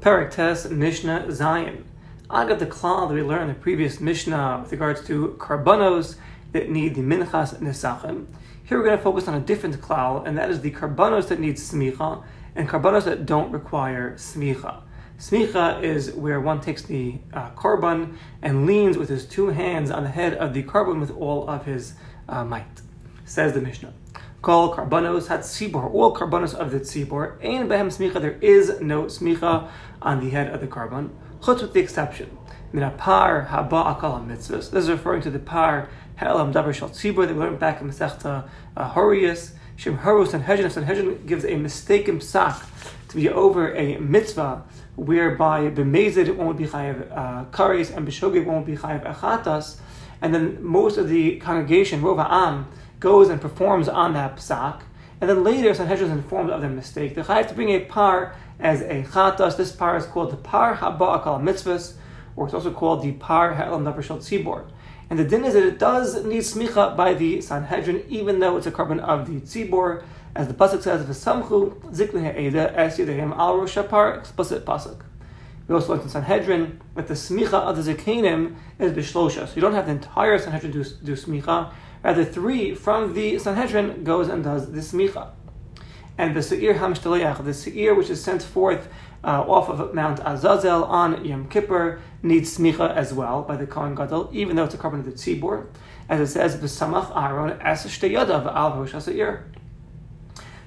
Perek Tes Mishnah Zayin. I got the klal that we learned in the previous Mishnah with regards to karbanos that need the minchas nesachim. Here we're going to focus on a different klal, and that is the karbanos that need smicha and karbanos that don't require smicha. Smicha is where one takes the uh, and leans with his two hands on the head of the korban with all of his uh, might. Says the Mishnah. Call karbanos hat tzibor, all karbanos of the tzibor. Ein behem smicha, there is no smicha on the head of the korban. Chutz with the exception. Min par haba akal mitzvahs. This is referring to the par ha'elam davar shal tzibor that we learned back in Masechta uh, Horius. Shem Harus and Hejin. Sanhedrin gives a mistaken psak to be over a mitzvah whereby b'mezid won't be chayav uh, kares and b'shogeg won't be chayav achatas, and then most of the congregation, rova am, goes and performs on that psak, and then later Sanhedrin is informed of their mistake. They have to bring a par as a chatas. This par is called the par haba akal mitzvahs, or it's also called the par ha'elam davar shal tzibor. And the din is that it does need smicha by the Sanhedrin, even though it's a korban of the tzibor, as the pasuk says, "V'samchu zikli ha'eda es yedehim al roshapar." Explicit pasuk. We also learned in Sanhedrin that the smicha of the zikanim is b'shlosha, so you don't have the entire Sanhedrin do, do smicha. Rather, three from the Sanhedrin goes and does the smicha. And the seir hamshtaleach, the seir which is sent forth uh, off of Mount Azazel on Yom Kippur needs smicha as well by the Kohen Gadol, even though it's a korban of the tzibur, as it says, "V'samach Aaron es shteyadav al rosh haseir."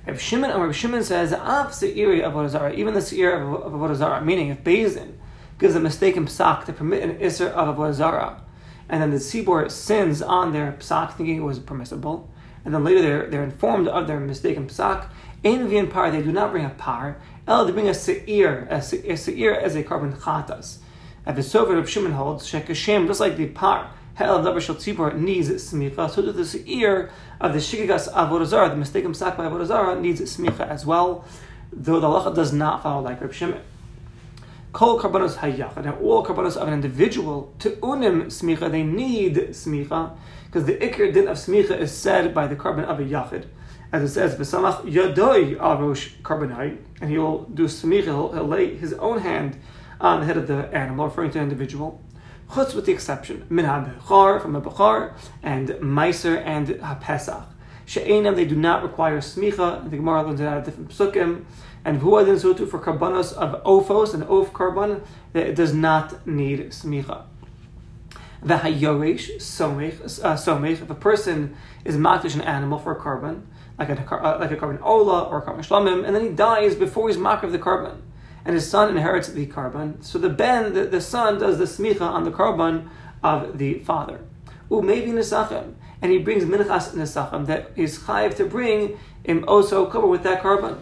Reb Shimon, Reb Shimon says, "Av seiri of Avodah even the seir of Avodah Zarah, meaning if Beis Din gives a mistaken psak to permit an iser of Avodah Zarah, and then the tzibur sins on their psak thinking it was permissible, and then later they're, they're informed of their mistaken psak, in v'in par, they do not bring a par, el, they bring a seir, a seir as a korban chatas. Sofer of Shimon holds, shekashem, just like the par, hell davar shel tzibur needs smicha, so does the seir of the shikigas avodah the mistaken psak by avodah needs smicha as well, though the halacha does not follow like Reb Shimon. Kol karbanos hayachad, and all karbanos of an individual, to unim smicha, they need smicha, because the ikr din of smicha is said by the korban of a yachid. As it says, v'samach yadoi arosh karbanai, and he will do smicha, he'll, he'll lay his own hand on the head of the animal, referring to an individual. Chutz with the exception, min ha-bechar, from a bechar, and meiser, and ha-pesach. They do not require smicha, the Gemara learns it out of different psukim, and huadin so too for karbanos of ofos, and of karban, that it does not need smicha. V'hayoresh, somech, uh, somech, if a person is makdish an animal for a karban, like a, like a korban ola or a korban shlamim, and then he dies before he's makar of the korban, and his son inherits the korban. So the ben, the, the son, does the smicha on the korban of the father. U maybe nesachem, and he brings minchas nesachem that is chayiv to bring him also cover with that korban.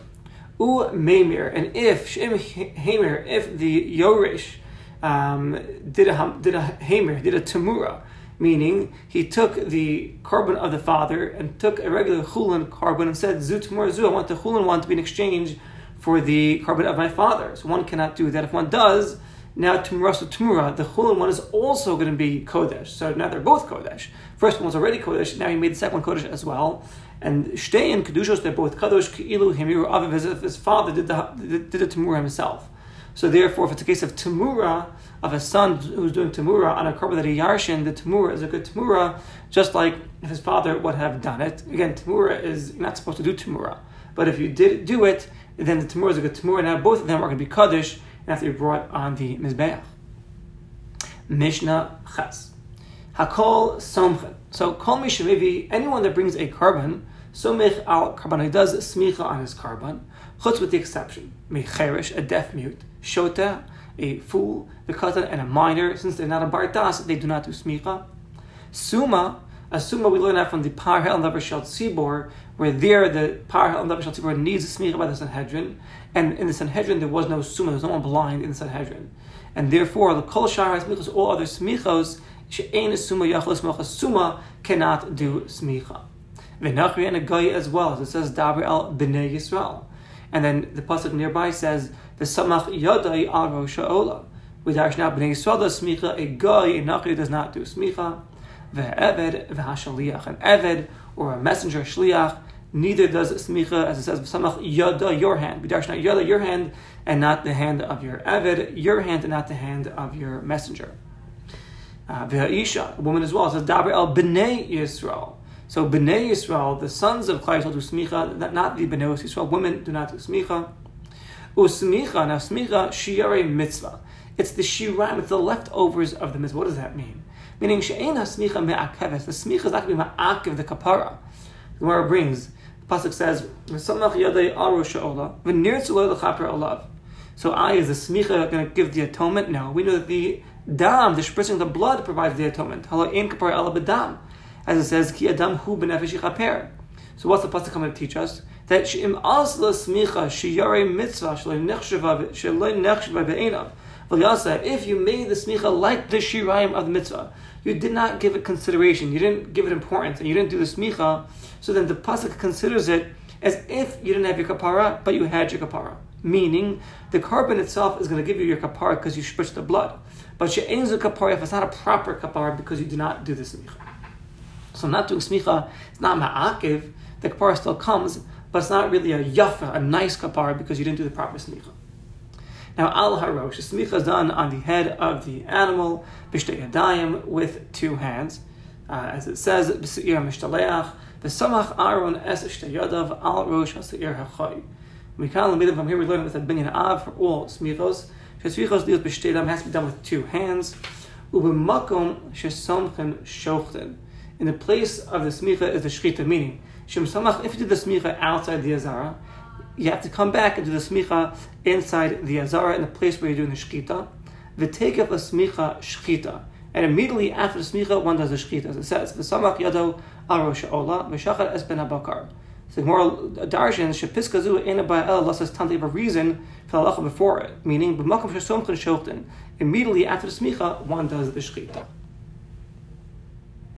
U meimir, and if shem heimir, if the yorish um, did a did a heimir, did a tamura meaning he took the korban of the father and took a regular chulin korban and said, Zu tamur zu, I want the chulin one to be in exchange for the korban of my father. So one cannot do that. If one does, now tamura so tamura, the chulin one is also going to be kodesh. So now they're both kodesh. First one was already kodesh, now he made the second one kodesh as well. And shtei and kedushos, they're both kadosh, keilu, himiru, aviv, as if his father did the, did the tamura himself. So therefore, if it's a case of tamura, of a son who's doing tamura on a korban that he yarshin, the tamura is a good tamura, just like if his father would have done it. Again, tamura is not supposed to do tamura, but if you did do it, then the tamura is a good tamura. Now both of them are going to be kaddish and have to brought on the mizbeach. Mishnah Ches. Hakol somchen. So kol mishavivi, anyone that brings a korban, somich al korban, he does smicha on his korban, chutz with the exception, mecherish, a deaf mute, shota, a fool, the cousin, and a minor. Since they're not a bartas, they do not do smicha. Suma, a suma we learn that from the par hel never shall tzibor, where there the par hel never shall tzibor needs a smicha by the Sanhedrin, and in the Sanhedrin there was no suma, there was no one blind in the Sanhedrin, and therefore the kol shar smichos, all other smichos, she'ein suma yachlos smicha, suma cannot do smicha. V'nachri and a guy as well, as it says daber el b'nei Yisrael. And then the pasuk nearby says, "The samach yadai al rosh ha'olam." With now b'nei Yisrael does smicha. A guy in Nachri does not do smicha. Ve'eved v'hashaliach. An eved or a messenger shliach Neither does smicha, as it says, samach yada, your hand. B'darshna yada, your hand, and not the hand of your eved, your hand, and not the hand of your messenger. Uh, V'ha'isha, a woman as well, says, daber el b'nei Yisrael. So b'nei Yisrael, the sons of Klal Yisrael do smicha, not the b'nei Yisrael. Women do not do smicha. Usmicha, now smicha, shiare mitzvah. It's the shiraim, it's the leftovers of the mitzvah. What does that mean? Meaning, she'en ha-smicha me'akeves. The smicha is not going to be ma'akev, the kapara. The Gemara brings, the Pasuk says, V'samach yadei aru sha'ola, v'nir tzuloi l'chaper olav. So I, is the smicha going to give the atonement? No. We know that the dam, the spritzing of the blood, provides the atonement. Hala ein kapara ela b'dam. As it says, ki adam hu b'nefesh yichaper. So what's the pasuk coming to teach us? That she'im asla smicha sheyare mitzvah shaloi nechsheva shaloi nechsheva be'enav. If you made the smicha like the shirayim of the mitzvah, you did not give it consideration, you didn't give it importance, and you didn't do the smicha, so then the pasuk considers it as if you didn't have your kapara, but you had your kapara. Meaning, the korban itself is going to give you your kapara because you spritz the blood. But a kapara if it's not a proper kapara because you did not do the smicha. So not doing smicha is not ma'akiv, the kapara still comes, but it's not really a yafa, a nice kapara because you didn't do the proper smicha. Now, al harosh, the smicha is done on the head of the animal, b'shtei with two hands. Uh, as it says, b'se'ir mishtaleach, b'samach aron es shtei yadav al rosh ha'se'ir. We can't limit from here, we learn with a binyan av for all smichos. Shesvichos deals b'shtei yadayim has to be done with two hands. Ubemakom shesomchen shochten. In the place of the smicha is the shchita, meaning, Shem Samach, if you do the smicha outside the Azara, you have to come back and do the smicha inside the azara in the place where you're doing the shkita. of a smicha shkita. And immediately after the smicha, one does the shkita. As it says, v'samach yado aro sha'ola, v'shachar es ben abakar. So more darshan shepiska zu ena ba'el lasas tanti of a reason for the halacha before it, meaning b'makom shesomchen shochten. Immediately after the smicha, one does the shkita.